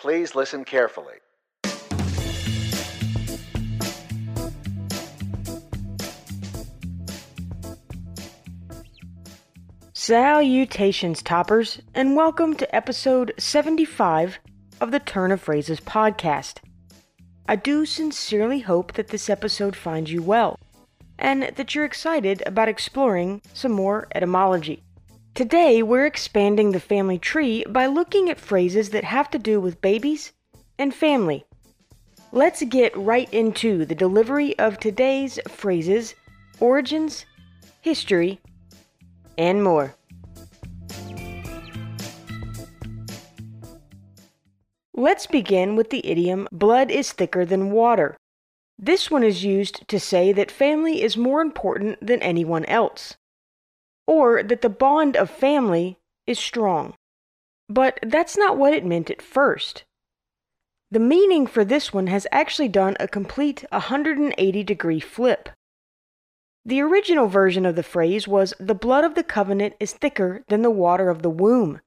Please listen carefully. Salutations, toppers, and welcome to episode 75 of the Turn of Phrases podcast. I do sincerely hope that this episode finds you well, and that you're excited about exploring some more etymology. Today, we're expanding the family tree by looking at phrases that have to do with babies and family. Let's get right into the delivery of today's phrases, origins, history, and more. Let's begin with the idiom blood is thicker than water. This one is used to say that family is more important than anyone else or that the bond of family is strong. But that's not what it meant at first. The meaning for this one has actually done a complete 180 degree flip. The original version of the phrase was the blood of the covenant is thicker than the water of the womb,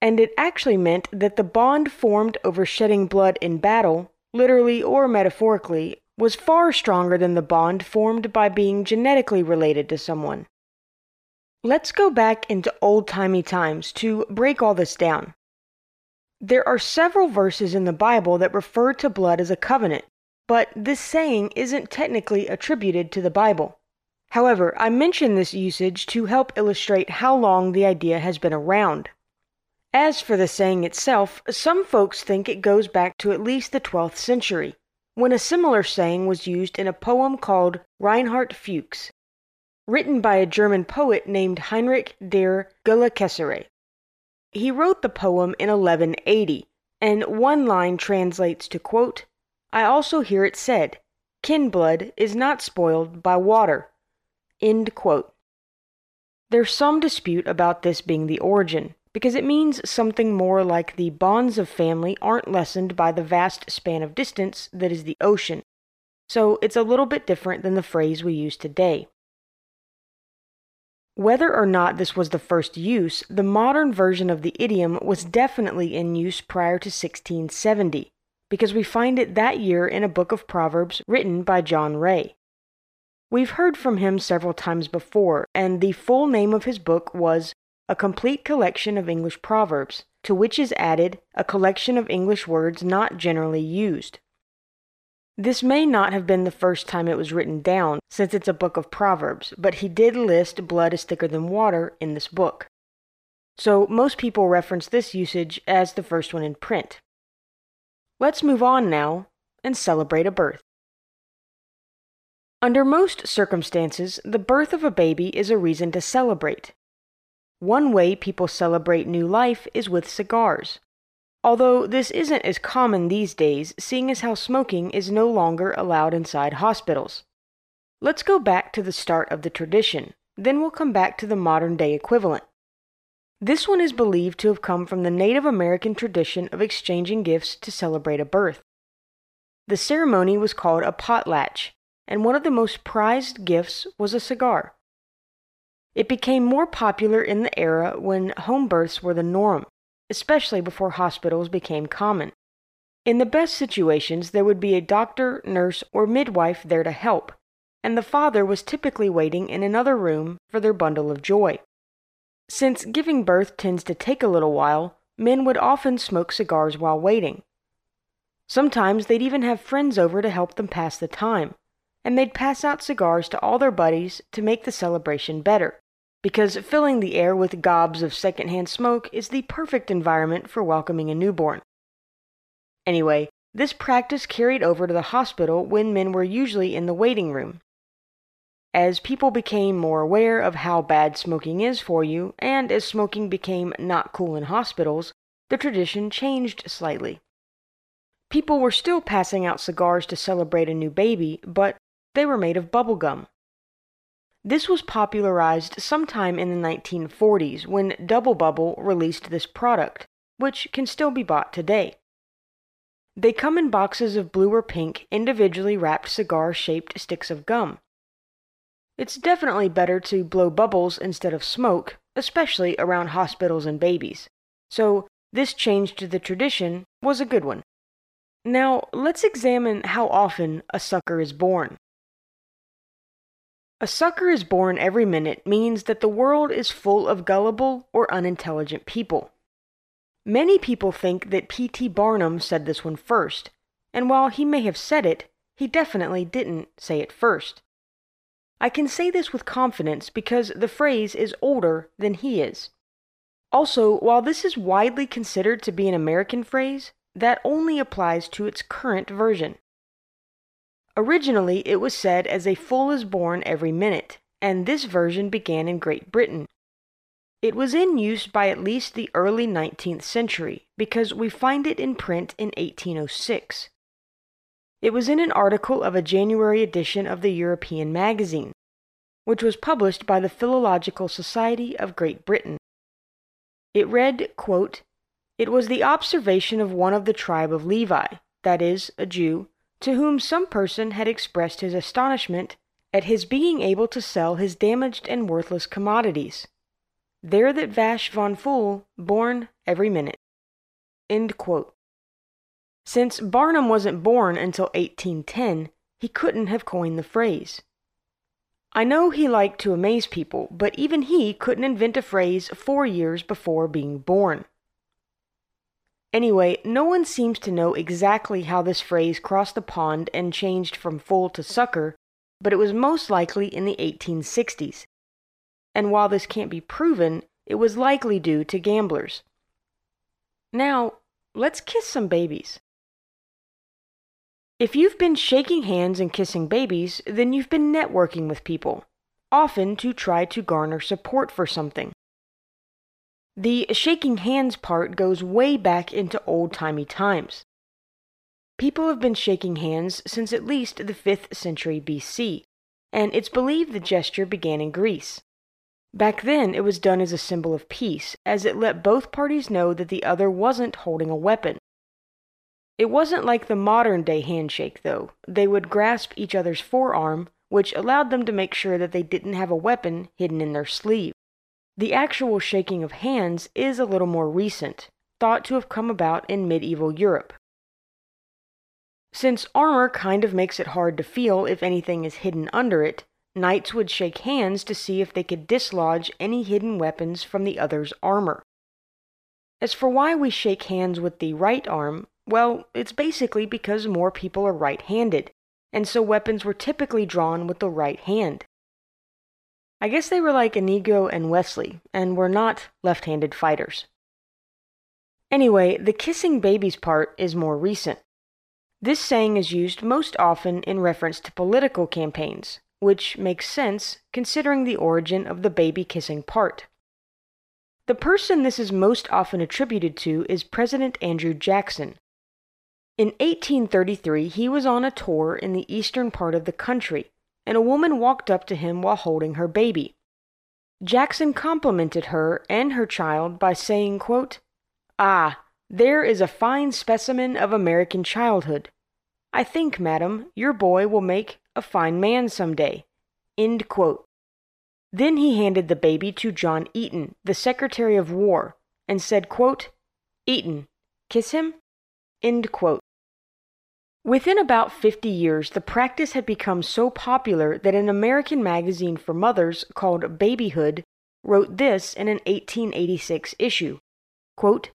and it actually meant that the bond formed over shedding blood in battle, literally or metaphorically, was far stronger than the bond formed by being genetically related to someone. Let's go back into old timey times to break all this down. There are several verses in the Bible that refer to blood as a covenant, but this saying isn't technically attributed to the Bible. However, I mention this usage to help illustrate how long the idea has been around. As for the saying itself, some folks think it goes back to at least the 12th century, when a similar saying was used in a poem called Reinhard Fuchs written by a German poet named Heinrich der Gullikesserer. He wrote the poem in 1180, and one line translates to quote, I also hear it said, kin blood is not spoiled by water. End quote. There's some dispute about this being the origin, because it means something more like the bonds of family aren't lessened by the vast span of distance that is the ocean. So it's a little bit different than the phrase we use today. Whether or not this was the first use, the modern version of the idiom was definitely in use prior to 1670, because we find it that year in a book of Proverbs written by John Ray. We've heard from him several times before, and the full name of his book was A Complete Collection of English Proverbs, to which is added a collection of English words not generally used. This may not have been the first time it was written down, since it's a book of Proverbs, but he did list blood is thicker than water in this book. So most people reference this usage as the first one in print. Let's move on now and celebrate a birth. Under most circumstances, the birth of a baby is a reason to celebrate. One way people celebrate new life is with cigars. Although this isn't as common these days, seeing as how smoking is no longer allowed inside hospitals. Let's go back to the start of the tradition, then we'll come back to the modern day equivalent. This one is believed to have come from the Native American tradition of exchanging gifts to celebrate a birth. The ceremony was called a potlatch, and one of the most prized gifts was a cigar. It became more popular in the era when home births were the norm, especially before hospitals became common. In the best situations, there would be a doctor, nurse, or midwife there to help, and the father was typically waiting in another room for their bundle of joy. Since giving birth tends to take a little while, men would often smoke cigars while waiting. Sometimes they'd even have friends over to help them pass the time, and they'd pass out cigars to all their buddies to make the celebration better because filling the air with gobs of secondhand smoke is the perfect environment for welcoming a newborn. Anyway, this practice carried over to the hospital when men were usually in the waiting room. As people became more aware of how bad smoking is for you, and as smoking became not cool in hospitals, the tradition changed slightly. People were still passing out cigars to celebrate a new baby, but they were made of bubble gum. This was popularized sometime in the 1940s when Double Bubble released this product, which can still be bought today. They come in boxes of blue or pink, individually wrapped cigar shaped sticks of gum. It's definitely better to blow bubbles instead of smoke, especially around hospitals and babies. So this change to the tradition was a good one. Now, let's examine how often a sucker is born. A sucker is born every minute means that the world is full of gullible or unintelligent people. Many people think that P.T. Barnum said this one first, and while he may have said it, he definitely didn't say it first. I can say this with confidence because the phrase is older than he is. Also, while this is widely considered to be an American phrase, that only applies to its current version. Originally, it was said as a fool is born every minute, and this version began in Great Britain. It was in use by at least the early 19th century because we find it in print in 1806. It was in an article of a January edition of the European magazine, which was published by the Philological Society of Great Britain. It read, quote, It was the observation of one of the tribe of Levi, that is, a Jew, to whom some person had expressed his astonishment at his being able to sell his damaged and worthless commodities. There that Vash von Fool, born every minute. Since Barnum wasn't born until 1810, he couldn't have coined the phrase. I know he liked to amaze people, but even he couldn't invent a phrase four years before being born. Anyway, no one seems to know exactly how this phrase crossed the pond and changed from fool to sucker, but it was most likely in the 1860s. And while this can't be proven, it was likely due to gamblers. Now, let's kiss some babies. If you've been shaking hands and kissing babies, then you've been networking with people, often to try to garner support for something. The shaking hands part goes way back into old timey times. People have been shaking hands since at least the 5th century BC, and it's believed the gesture began in Greece. Back then, it was done as a symbol of peace, as it let both parties know that the other wasn't holding a weapon. It wasn't like the modern day handshake, though. They would grasp each other's forearm, which allowed them to make sure that they didn't have a weapon hidden in their sleeve. The actual shaking of hands is a little more recent, thought to have come about in medieval Europe. Since armor kind of makes it hard to feel if anything is hidden under it, knights would shake hands to see if they could dislodge any hidden weapons from the other's armor. As for why we shake hands with the right arm, well, it's basically because more people are right handed, and so weapons were typically drawn with the right hand. I guess they were like Inigo and Wesley, and were not left handed fighters. Anyway, the kissing babies part is more recent. This saying is used most often in reference to political campaigns, which makes sense considering the origin of the baby kissing part. The person this is most often attributed to is President Andrew Jackson, in 1833, he was on a tour in the eastern part of the country, and a woman walked up to him while holding her baby. Jackson complimented her and her child by saying, quote, Ah, there is a fine specimen of American childhood. I think, madam, your boy will make a fine man some day. End quote. Then he handed the baby to John Eaton, the Secretary of War, and said, quote, Eaton, kiss him? End quote. Within about 50 years, the practice had become so popular that an American magazine for mothers called Babyhood wrote this in an 1886 issue quote,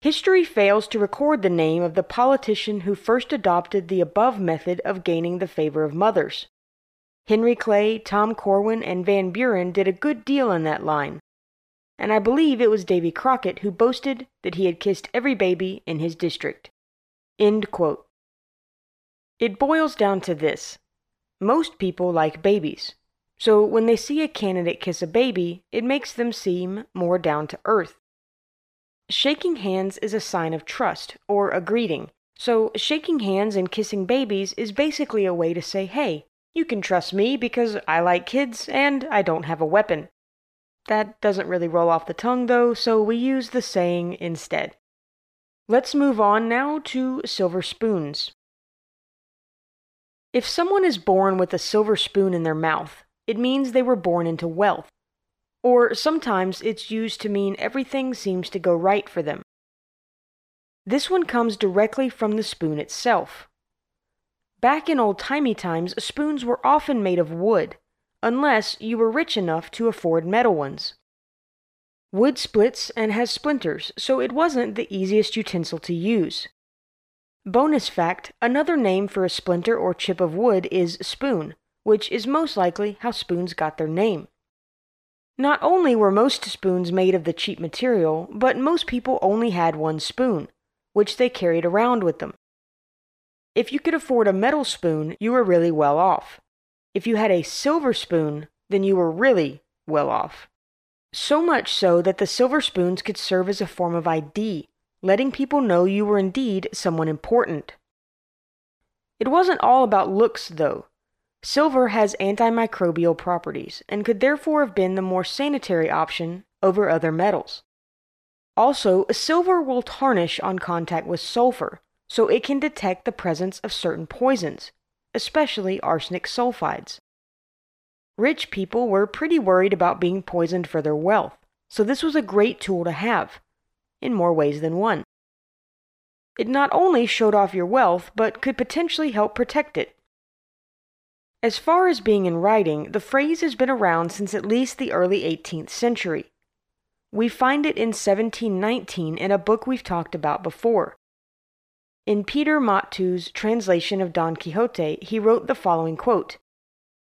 History fails to record the name of the politician who first adopted the above method of gaining the favor of mothers. Henry Clay, Tom Corwin, and Van Buren did a good deal in that line, and I believe it was Davy Crockett who boasted that he had kissed every baby in his district. End quote. It boils down to this most people like babies. So when they see a candidate kiss a baby, it makes them seem more down to earth. Shaking hands is a sign of trust, or a greeting. So shaking hands and kissing babies is basically a way to say, hey, you can trust me because I like kids and I don't have a weapon. That doesn't really roll off the tongue though, so we use the saying instead. Let's move on now to silver spoons. If someone is born with a silver spoon in their mouth, it means they were born into wealth. Or sometimes it's used to mean everything seems to go right for them. This one comes directly from the spoon itself. Back in old timey times, spoons were often made of wood, unless you were rich enough to afford metal ones. Wood splits and has splinters, so it wasn't the easiest utensil to use. Bonus fact another name for a splinter or chip of wood is spoon, which is most likely how spoons got their name. Not only were most spoons made of the cheap material, but most people only had one spoon, which they carried around with them. If you could afford a metal spoon, you were really well off. If you had a silver spoon, then you were really well off. So much so that the silver spoons could serve as a form of ID, letting people know you were indeed someone important. It wasn't all about looks, though. Silver has antimicrobial properties and could therefore have been the more sanitary option over other metals. Also, silver will tarnish on contact with sulfur, so it can detect the presence of certain poisons, especially arsenic sulfides. Rich people were pretty worried about being poisoned for their wealth, so this was a great tool to have, in more ways than one. It not only showed off your wealth, but could potentially help protect it. As far as being in writing, the phrase has been around since at least the early 18th century. We find it in 1719 in a book we've talked about before. In Peter Motteux's translation of Don Quixote, he wrote the following quote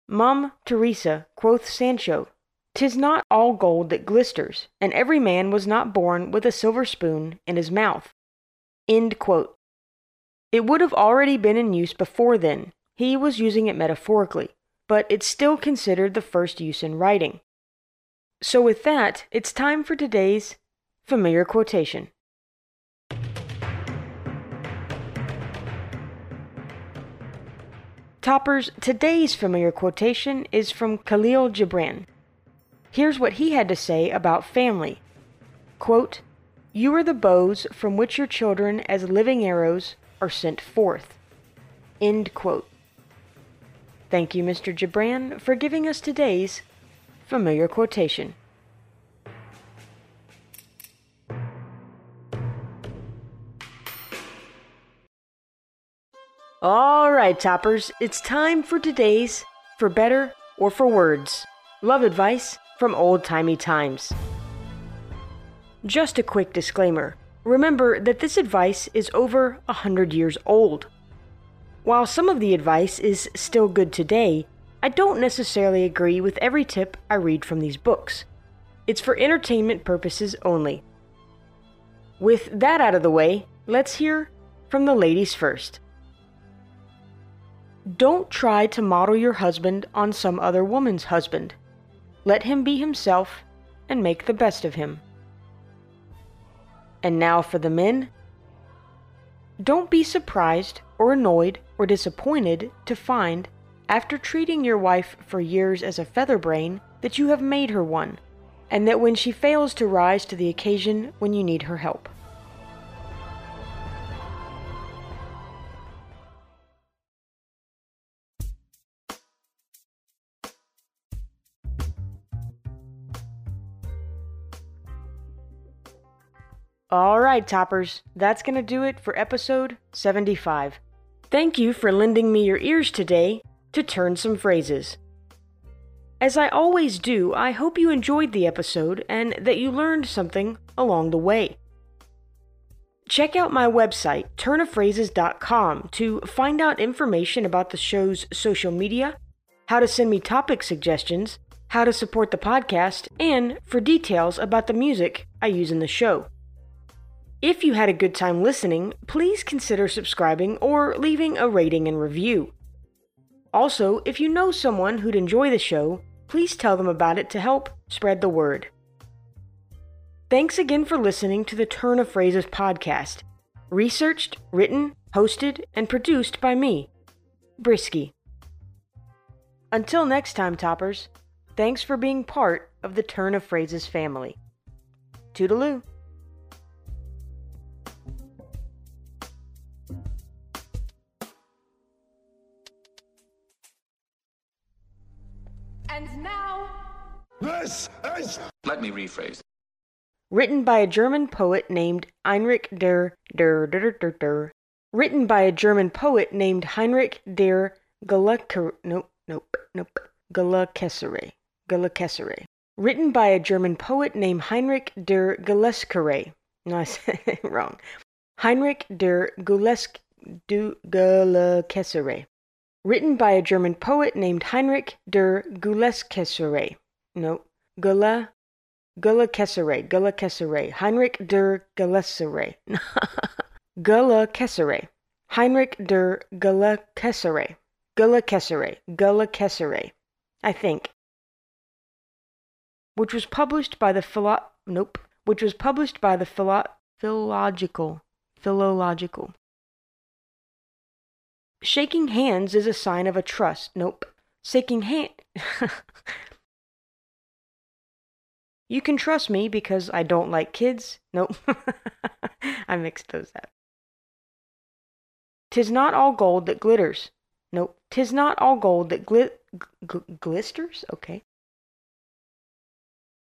Mum, Teresa, quoth Sancho, "'Tis not all gold that glisters, and every man was not born with a silver spoon in his mouth. It would have already been in use before then. He was using it metaphorically, but it's still considered the first use in writing. So, with that, it's time for today's familiar quotation. Toppers, today's familiar quotation is from Kahlil Gibran. Here's what he had to say about family. Quote, You are the bows from which your children as living arrows are sent forth. End quote. Thank you, Mr. Gibran, for giving us today's familiar quotation. All right, toppers, it's time for today's For Better or For Words love advice from old timey times. Just a quick disclaimer remember that this advice is over a hundred years old. While some of the advice is still good today, I don't necessarily agree with every tip I read from these books. It's for entertainment purposes only. With that out of the way, let's hear from the ladies first. Don't try to model your husband on some other woman's husband. Let him be himself and make the best of him. And now for the men. Don't be surprised or annoyed or disappointed to find after treating your wife for years as a featherbrain, that you have made her one, and that when she fails to rise to the occasion when you need her help. All right, toppers, that's going to do it for episode 75. Thank you for lending me your ears today to turn some phrases. As I always do, I hope you enjoyed the episode and that you learned something along the way. Check out my website, turnofphrases.com, to find out information about the show's social media, how to send me topic suggestions, how to support the podcast, and for details about the music I use in the show. If you had a good time listening, please consider subscribing or leaving a rating and review. Also, if you know someone who'd enjoy the show, please tell them about it to help spread the word. Thanks again for listening to the Turn of Phrases podcast, researched, written, hosted, and produced by me, Brisky. Until next time, toppers, thanks for being part of the Turn of Phrases family. Toodaloo. Let me rephrase. Written by a German poet named Heinrich der der der der der. Written by a German poet named Heinrich der Galakar nope nope nope Galakesare Galakesare. Written by a German poet named Heinrich der Galeskare. No, I said it wrong. Heinrich der Gulesk du Galakesare. Written by a German poet named Heinrich der Guleskesare. No, Gula Gulakesare. Gulakesare. Heinrich der Galesare. Gulakesare. Heinrich der Gulakesare. Gulakesare. Gulakesare. I think. Which was published by the philo nope. Which was published by the philo philological philological. Shaking hands is a sign of a trust. Nope. Shaking hand. you can trust me because I don't like kids. Nope. I mixed those up. Tis not all gold that glitters. Nope. Tis not all gold that glit g- glisters. Okay.